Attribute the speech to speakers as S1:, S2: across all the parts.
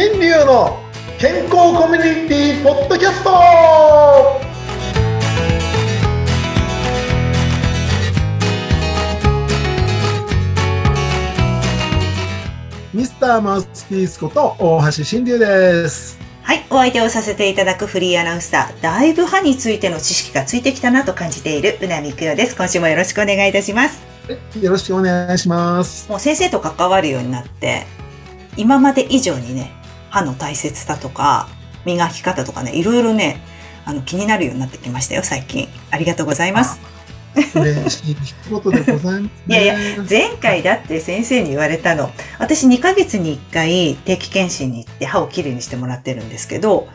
S1: 新流の健康コミュニティポッドキャストミスターマウスピースこと大橋新流です。
S2: はい、お相手をさせていただくフリーアナウンサー、だいぶ歯についての知識がついてきたなと感じているうなみくよです。今週もよろしくお願いいたします。
S1: よろしくお願いします。
S2: もう先生と関わるようになって、今まで以上にね、歯の大切さとか、磨き方とかね、いろいろね、あの気になるようになってきましたよ、最近。ありがとうございます。
S1: 嬉しい一言でございます、ね。
S2: いやいや、前回だって先生に言われたの。私2ヶ月に1回定期検診に行って歯をきれいにしてもらってるんですけど、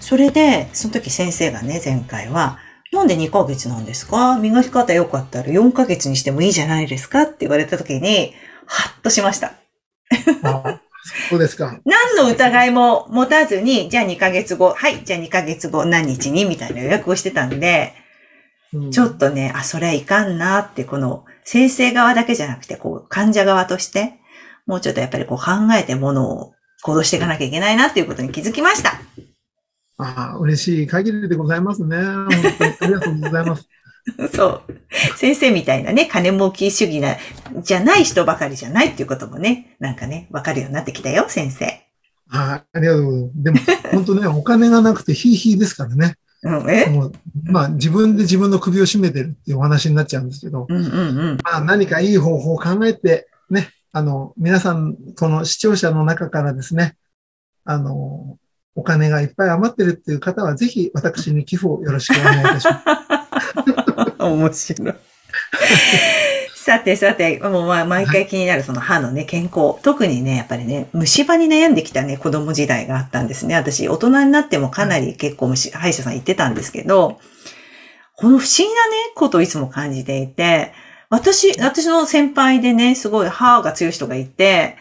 S2: それで、その時先生がね、前回は、なんで2ヶ月なんですか？磨き方良かったら4ヶ月にしてもいいじゃないですか？って言われた時に、ハッとしました。
S1: あそうですか。
S2: 何の疑いも持たずに、じゃあ2ヶ月後、はい、じゃあ2ヶ月後何日にみたいな予約をしてたんで、
S1: うん
S2: ちょっとね、あ、それはいかんなって、この先生側だけじゃなくて、こう、患者側として、もうちょっとやっぱりこう考えてものを行動していかなきゃいけないなっていうことに気づきました。
S1: ああ、嬉しい限りでございますね。本当にありがとうございます。
S2: そう。先生みたいなね、金儲き主義な、じゃない人ばかりじゃないっていうこともね、なんかね、わかるようになってきたよ、先生。
S1: ああありがとうございます。でも、本当ね、お金がなくてヒーヒーですからね。
S2: うん、え？
S1: もう、まあ、自分で自分の首を絞めてるっていうお話になっちゃうんですけど、
S2: うんうんうん。
S1: まあ、何かいい方法を考えて、ね、あの、皆さん、この視聴者の中からですね、あの、お金がいっぱい余ってるっていう方は、ぜひ私に寄付をよろしくお願いいたします。
S2: 面白い。さてさて、もうまあ毎回気になるその歯のね、健康。特にね、やっぱりね、虫歯に悩んできたね、子供時代があったんですね。私、大人になってもかなり結構虫、歯医者さん行ってたんですけど、この不思議なね、ことをいつも感じていて、私、私の先輩でね、すごい歯が強い人がいて、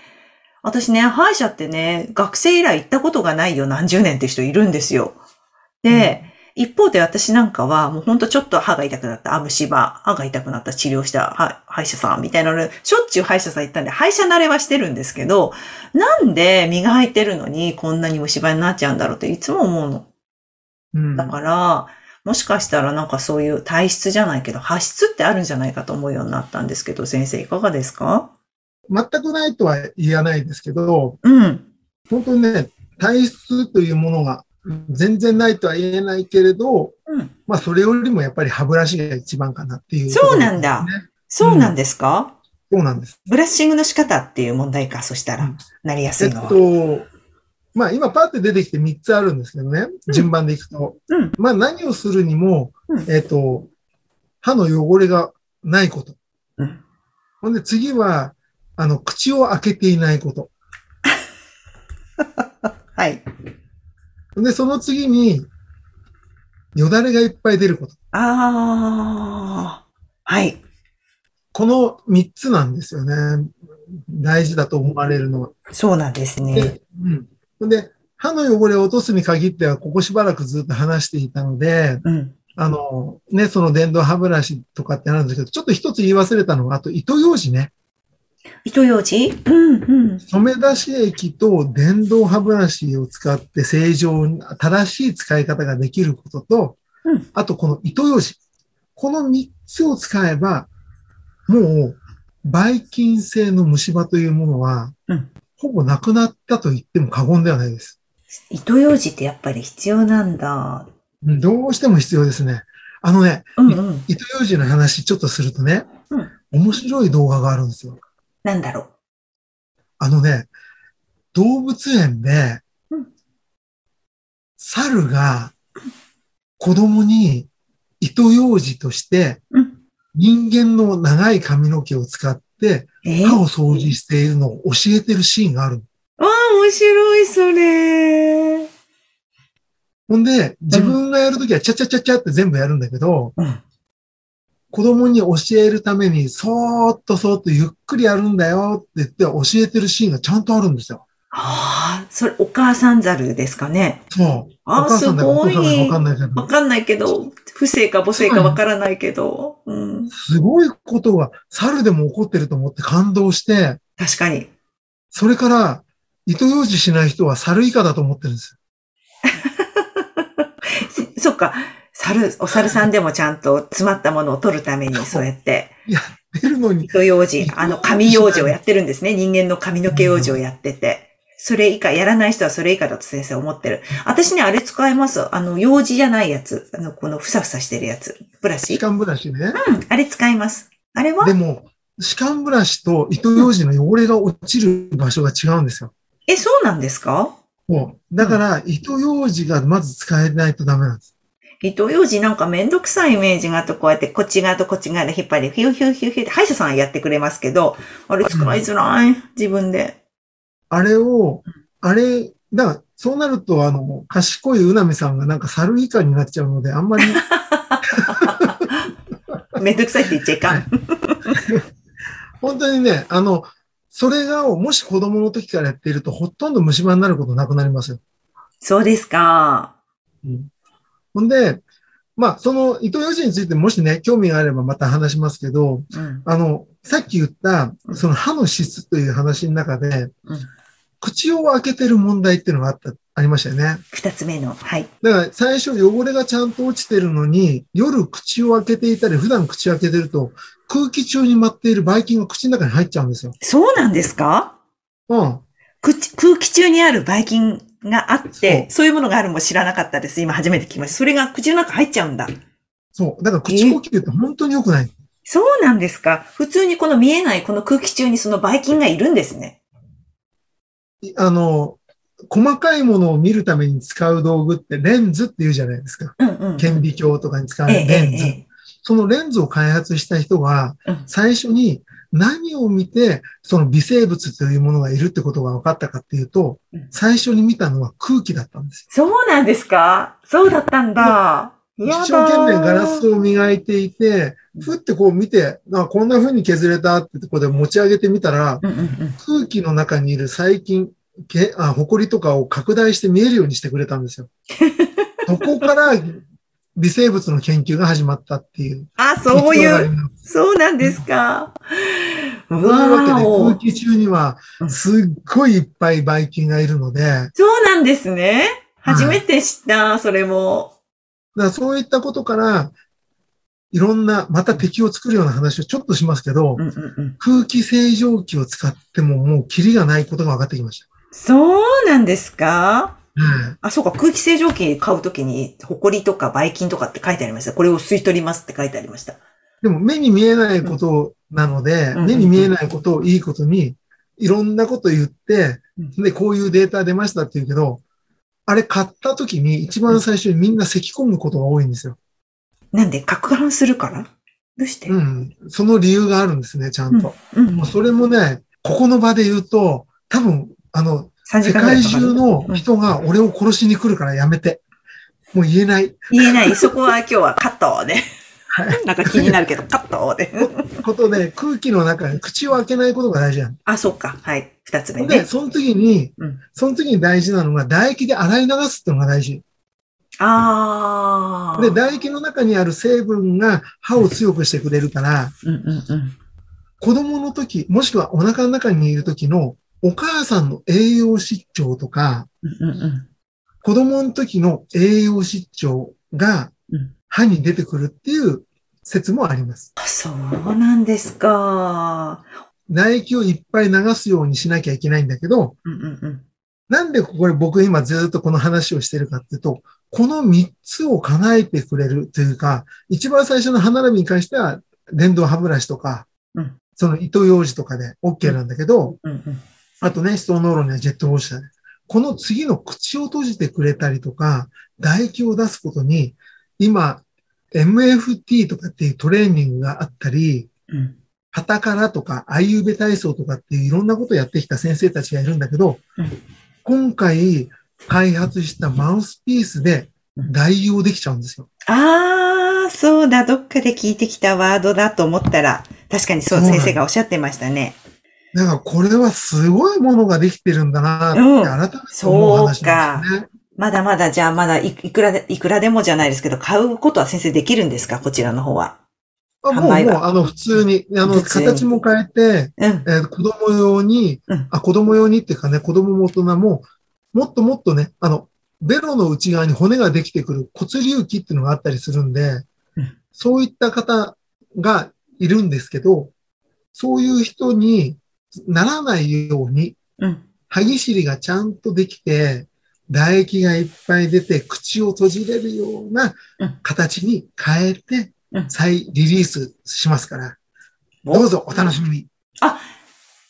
S2: 私ね、歯医者ってね、学生以来行ったことがないよ、何十年って人いるんですよ。で、一方で私なんかは、もうほんとちょっと歯が痛くなった、あ、虫歯、歯が痛くなった治療した歯歯医者さんみたいなので、しょっちゅう歯医者さん行ったんで、歯医者慣れはしてるんですけど、なんで磨いてるのにこんなに虫歯になっちゃうんだろうっていつも思うの。
S1: うん
S2: だから、もしかしたらなんかそういう体質じゃないけど、歯質ってあるんじゃないかと思うようになったんですけど、先生いかがですか？
S1: 全くないとは言わないですけど、
S2: うん。
S1: 本当にね、体質というものが全然ないとは言えないけれど、
S2: うん。
S1: まあ、それよりもやっぱり歯ブラシが一番かなっていう、
S2: そうなんだ。そうなんですか、
S1: そうなんです。
S2: ブラッシングの仕方っていう問題か、そしたら
S1: うん、
S2: なりやす
S1: えっ
S2: いのは。
S1: と、まあ今パッて出てきて3つあるんですけどね、順番でいくと。
S2: うん。
S1: まあ何をするにも、
S2: うん
S1: えっと、歯の汚れがないこと。
S2: うん。
S1: ほんで次は、あの、口を開けていないこと。
S2: はい。
S1: で、その次に、よだれがいっぱい出ること。
S2: ああ。はい。
S1: この3つなんですよね。大事だと思われるのは。
S2: そうなんですね。
S1: で、うん。で、歯の汚れを落とすに限っては、ここしばらくずっと話していたので、
S2: うん。
S1: あの、ね、その電動歯ブラシとかってあるんですけど、ちょっと一つ言い忘れたのが、あと糸ようじね。
S2: 糸ようじ？うんうん。
S1: 染め出し液と電動歯ブラシを使って正常に、正しい使い方ができることと、
S2: うん
S1: あとこの糸ようじ。この3つを使えば、もう、ばい菌性の虫歯というものは、
S2: うん
S1: ほぼなくなったと言っても過言ではないです。
S2: 糸ようじってやっぱり必要なんだ。
S1: うんどうしても必要ですね。あのね、
S2: うんうん。
S1: 糸ようじの話ちょっとするとね、
S2: うん
S1: 面白い動画があるんですよ。
S2: なんだろ
S1: あのね、動物園で
S2: うん、
S1: 猿が子供に糸ようじとして。人間の長い髪の毛を使って
S2: えー、
S1: 歯を掃除しているのを教えてるシーンがある。
S2: ああ、面白い、それ。
S1: ほんで、自分がやるときはチャチャチャチャって全部やるんだけど、
S2: うん。
S1: 子供に教えるためにそーっとそーっとゆっくりやるんだよって言って教えてるシーンがちゃんとあるんですよ。
S2: ああ、それお母さんザルですかね？
S1: そう。
S2: あ
S1: お母さんだかお父さんだか
S2: すごい
S1: わかんないけど
S2: わ。かんないけど、不正か母性かわからないけど。うん。
S1: すごいことが猿でも起こってると思って感動して、
S2: 確かに。
S1: それから糸ようじしない人は猿以下だと思ってるんです。
S2: そっか。猿、お猿さんでもちゃんと詰まったものを取るために、そうやって、
S1: 出るのに、
S2: 糸用事、
S1: 糸
S2: あの、紙用事をやってるんですね。人間の髪の毛用事をやってて。それ以下、やらない人はそれ以下だと先生思ってる。私ね、あれ使います。あの、用事じゃないやつ。あの、このふさふさしてるやつ。ブラシ
S1: 歯間ブラシね。
S2: うん、あれ使います。あれは？
S1: でも、歯間ブラシと糸ようじの汚れが落ちる場所が違うんですよ。
S2: え、そうなんですか？
S1: もうだから、糸ようじがまず使えないとダメなんです。
S2: 糸用紙なんかめんどくさいイメージがあとこうやってこっち側とこっち側で引っ張り、ヒューヒューヒューヒューって歯医者さんはやってくれますけど、あれ使いづらい。自分で。
S1: あれを、あれ、だから、そうなると、あの、賢いうなみさんがなんか猿以下になっちゃうので、あんまり、
S2: めんどくさいって言っちゃいかん。
S1: 本当にね、あの、それが、もし子供の時からやっていると、ほとんど虫歯になることなくなりますよ。
S2: そうですか。
S1: ほんで、まあ、その糸ようじについてもしね、興味があればまた話しますけど、
S2: うん。
S1: あの、さっき言った、その歯の質という話の中で、
S2: うん
S1: 口を開けてる問題っていうのがあった、ありましたよね。
S2: 二つ目の。はい。
S1: だから最初汚れがちゃんと落ちてるのに、夜口を開けていたり、普段口を開けてると、空気中に舞っているばい菌が口の中に入っちゃうんですよ。
S2: そうなんですか？
S1: うん。
S2: 口空気中にあるばい菌があって、
S1: そ
S2: そういうものがあるのも知らなかったです。今初めて聞きました。それが口の中入っちゃうんだ。
S1: そう。だから口呼吸って本当に良くない。
S2: そうなんですか。普通にこの見えないこの空気中にそのばい菌がいるんですね。
S1: いあの、細かいものを見るために使う道具ってレンズって言うじゃないですか。
S2: うんうん。
S1: 顕微鏡とかに使う
S2: ええ
S1: レンズ。
S2: ええ
S1: そのレンズを開発した人が
S2: うん、
S1: 最初に何を見て、その微生物というものがいるってことが分かったかっていうと
S2: うん、
S1: 最初に見たのは空気だったんですよ。
S2: そうなんですか？そうだったんだ。
S1: 一生懸命ガラスを磨いていて、ふってこう見て、あこんな風に削れたってとこで持ち上げてみたら。空気の中にいる細菌、けあ、埃とかを拡大して見えるようにしてくれたんですよ。そこから微生物の研究が始まったっていう。
S2: あ、そういう、そうなんですか。
S1: うわけで空気中にはすっごいいっぱいばい菌がいるので、
S2: そうなんですね。
S1: はい
S2: 初めて知った、それも。
S1: らそういったことから、いろんな、また敵を作るような話をちょっとしますけど、
S2: うんうんうん。
S1: 空気清浄機を使ってももうキリがないことが分かってきまし
S2: そうなんですか？
S1: た。はい
S2: あ、そうか、空気清浄機買うときに、埃とかばい菌とかって書いてありました。これを吸い取りますって書いてありました。
S1: でも目に見えないことなので、
S2: うん
S1: 目に見えないことをいいことに、いろんなこと言って、で、こういうデータ出ましたって言うけど、あれ買った時に一番最初にみんな咳き込むことが多いんですよ。
S2: なんで、攪拌するから？どうして？
S1: うん。その理由があるんですね、ちゃんと。
S2: うん
S1: もうそれもね、ここの場で言うと、多分、あの、
S2: 3時
S1: 世界中の人が俺を殺しに来るからやめて。もう言えない
S2: 言えない。そこは今日はカットで。
S1: は
S2: なんか気になるけど、カットで。
S1: ことで、空気の中に口を開けないことが大事なん
S2: あ、そうか。はい。二つ目
S1: で、
S2: ね。
S1: その時に、
S2: うん
S1: その時に大事なのが、唾液で洗い流すっていうのが大事。
S2: ああ。
S1: で、唾液の中にある成分が歯を強くしてくれるから、
S2: うんうんうん。
S1: 子供の時、もしくはお腹の中にいる時のお母さんの栄養失調とか、
S2: うんうんうん。
S1: 子供の時の栄養失調が
S2: うん
S1: 歯に出てくるっていう説もあります。
S2: あ、そうなんですか。
S1: 唾液をいっぱい流すようにしなきゃいけないんだけど、
S2: うんうんうん。
S1: なんでこれ僕今ずっとこの話をしてるかっていうと、この3つを叶えてくれるというか、一番最初の歯並びに関しては電動歯ブラシとか、
S2: うん
S1: その糸用紙とかで OK なんだけど、
S2: うんうん。
S1: あとね、ストーンノーロにはジェットウォッシャーで。この次の口を閉じてくれたりとか、唾液を出すことに、今、MFT とかっていうトレーニングがあったり、
S2: うん
S1: パタカラとか、アイユベ体操とかっていういろんなことをやってきた先生たちがいるんだけど、
S2: うん
S1: 今回開発したマウスピースで代用できちゃうんですよ。
S2: ああ、そうだ。どっかで聞いてきたワードだと思ったら、確かにそう、先生がおっしゃってましたね。
S1: だからこれはすごいものができてるんだなって
S2: うん
S1: 改めて思う話なんですよね。
S2: まだまだ、じゃあまだいいくらで、いくらでもじゃないですけど、買うことは先生できるんですか？こちらの方は。
S1: あもう、もう。あの、普通に、あの、形も変えて、
S2: うん。
S1: えー子供用に、
S2: うん
S1: あ、子供用にっていうかね、子供も大人も、もっともっとね、あの、ベロの内側に骨ができてくる骨隆起っていうのがあったりするんで、
S2: うん
S1: そういった方がいるんですけど、そういう人にならないように、
S2: うん。
S1: 歯ぎしりがちゃんとできて、唾液がいっぱい出て、口を閉じれるような
S2: うん
S1: 形に変えて
S2: うん、
S1: 再リリースしますから、
S2: お
S1: どうぞお楽しみに。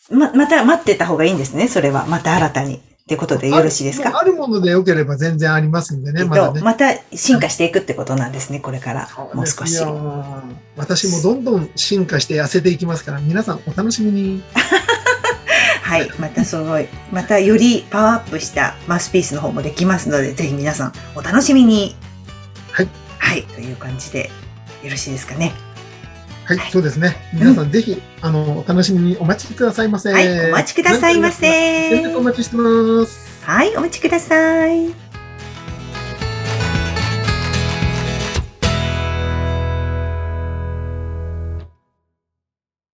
S2: ま、また待ってた方がいいんですね、それは。また新たに。ってことでよろしいですか？
S1: あるもので良ければ全然ありますんでね、
S2: えっと、
S1: まだね。
S2: また進化していくってことなんですね、これから。もう少し。
S1: 私もどんどん進化して痩せていきますから、皆さんお楽しみに。
S2: はい。またすごい。またよりパワーアップしたマウスピースの方もできますので、ぜひ皆さんお楽しみに。
S1: はい。
S2: はい。という感じでよろしいですかね。
S1: はい、
S2: はい
S1: そうですね。皆さんぜひ、あの、お楽しみにお待ちくださいませ。
S2: はい。お待ちくださいま
S1: 連絡お
S2: せ。
S1: 待ちしてます。
S2: はい。お待ちください。